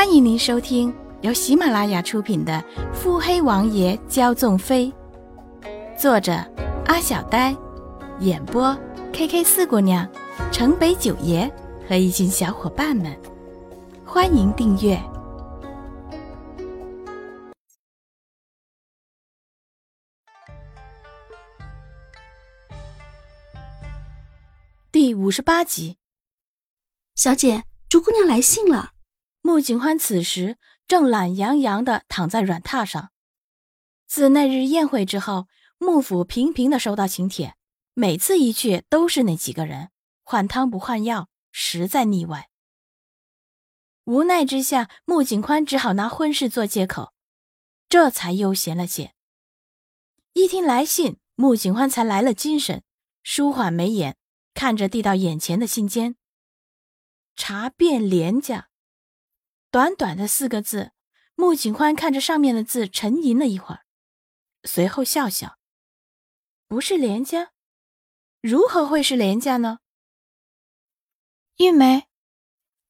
欢迎您收听由喜马拉雅出品的《腹黑王爷骄纵妃》，作者阿小呆，演播 K K 四姑娘、城北九爷和一群小伙伴们。欢迎订阅第五十八集。小姐，朱姑娘来信了。穆景欢此时正懒洋洋的躺在软榻上。自那日宴会之后，穆府频频的收到请帖，每次一去都是那几个人，换汤不换药，实在腻歪。无奈之下，穆景宽只好拿婚事做借口，这才悠闲了些。一听来信，穆景欢才来了精神，舒缓眉眼，看着递到眼前的信笺，查遍廉价。短短的四个字，穆景欢看着上面的字，沉吟了一会儿，随后笑笑：“不是廉价，如何会是廉价呢？”玉梅，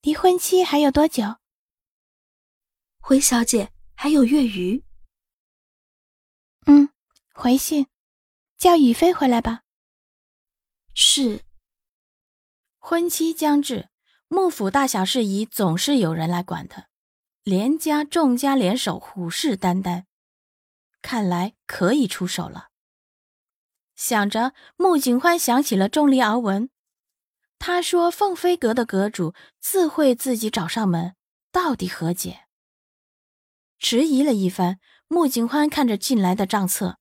离婚期还有多久？回小姐，还有月余。嗯，回信，叫雨飞回来吧。是。婚期将至。幕府大小事宜总是有人来管的，连家众家联手，虎视眈眈，看来可以出手了。想着，穆景欢想起了钟离敖文，他说凤飞阁的阁主自会自己找上门，到底何解？迟疑了一番，穆景欢看着进来的账册，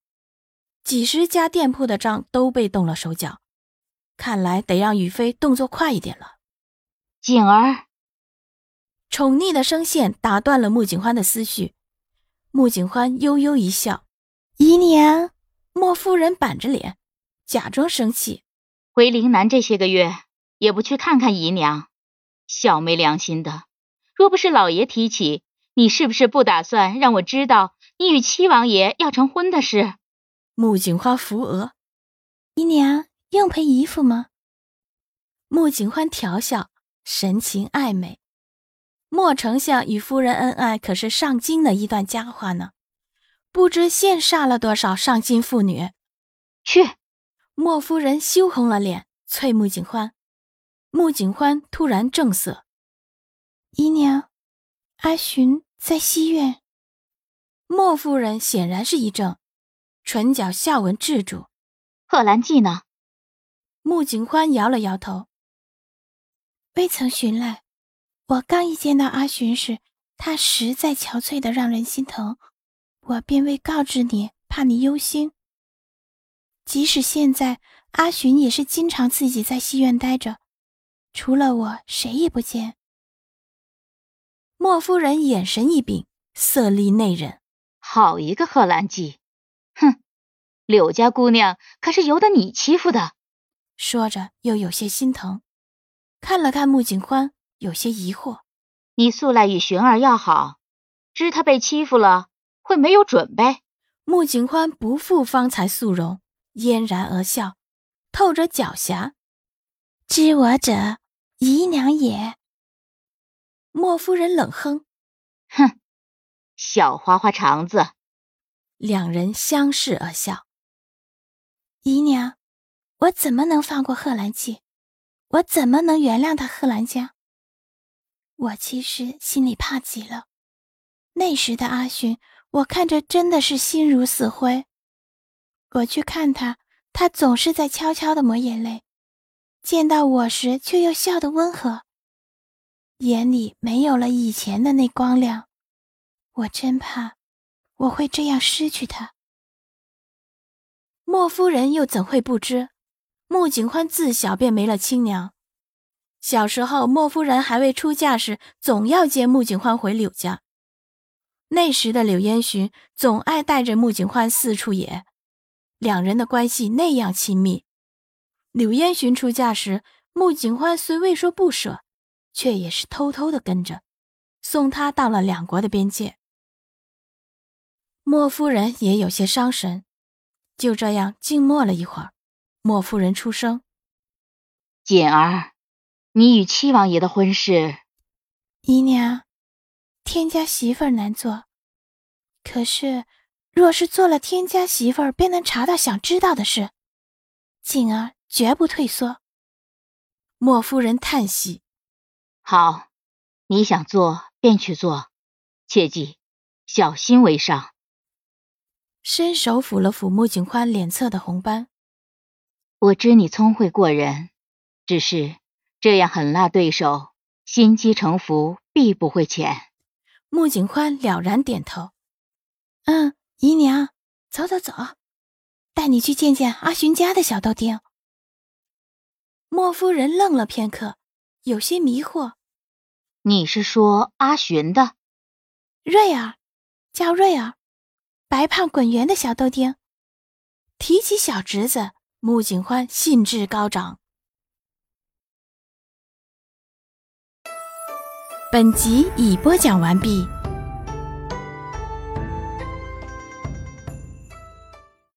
几十家店铺的账都被动了手脚，看来得让雨飞动作快一点了。景儿，宠溺的声线打断了穆景欢的思绪。穆景欢悠悠一笑：“姨娘。”莫夫人板着脸，假装生气：“回陵南这些个月，也不去看看姨娘，小没良心的。若不是老爷提起，你是不是不打算让我知道你与七王爷要成婚的事？”穆景欢扶额：“姨娘用陪姨父吗？”穆景欢调笑。神情暧昧，莫丞相与夫人恩爱，可是上京的一段佳话呢。不知羡煞了多少上京妇女。去，莫夫人羞红了脸，催穆景欢。穆景欢突然正色：“姨娘，阿寻在西院。”莫夫人显然是一怔，唇角笑纹滞住。贺兰记呢？穆景欢摇了摇头。未曾寻来，我刚一见到阿寻时，他实在憔悴的让人心疼，我便未告知你，怕你忧心。即使现在，阿寻也是经常自己在戏院待着，除了我，谁也不见。莫夫人眼神一柄，色厉内荏，好一个贺兰记，哼，柳家姑娘可是由得你欺负的。说着，又有些心疼。看了看穆景欢，有些疑惑：“你素来与寻儿要好，知他被欺负了，会没有准备？”穆景欢不负方才素容，嫣然而笑，透着狡黠：“知我者，姨娘也。”莫夫人冷哼：“哼，小花花肠子。”两人相视而笑。姨娘，我怎么能放过贺兰记？我怎么能原谅他？贺兰家，我其实心里怕极了。那时的阿寻，我看着真的是心如死灰。我去看他，他总是在悄悄的抹眼泪；见到我时，却又笑得温和，眼里没有了以前的那光亮。我真怕我会这样失去他。莫夫人又怎会不知？穆景欢自小便没了亲娘，小时候莫夫人还未出嫁时，总要接穆景欢回柳家。那时的柳烟寻总爱带着穆景欢四处野，两人的关系那样亲密。柳烟寻出嫁时，穆景欢虽未说不舍，却也是偷偷的跟着，送她到了两国的边界。莫夫人也有些伤神，就这样静默了一会儿。莫夫人出声：“锦儿，你与七王爷的婚事，姨娘，天家媳妇儿难做，可是若是做了天家媳妇儿，便能查到想知道的事，锦儿绝不退缩。莫夫人叹息：“好，你想做便去做，切记小心为上。”伸手抚了抚穆景欢脸侧的红斑。我知你聪慧过人，只是这样狠辣对手，心机城府必不会浅。穆景欢了然点头：“嗯，姨娘，走走走，带你去见见阿寻家的小豆丁。”莫夫人愣了片刻，有些迷惑：“你是说阿寻的瑞儿？叫瑞儿，白胖滚圆的小豆丁。”提起小侄子，穆景欢兴致高涨。本集已播讲完毕。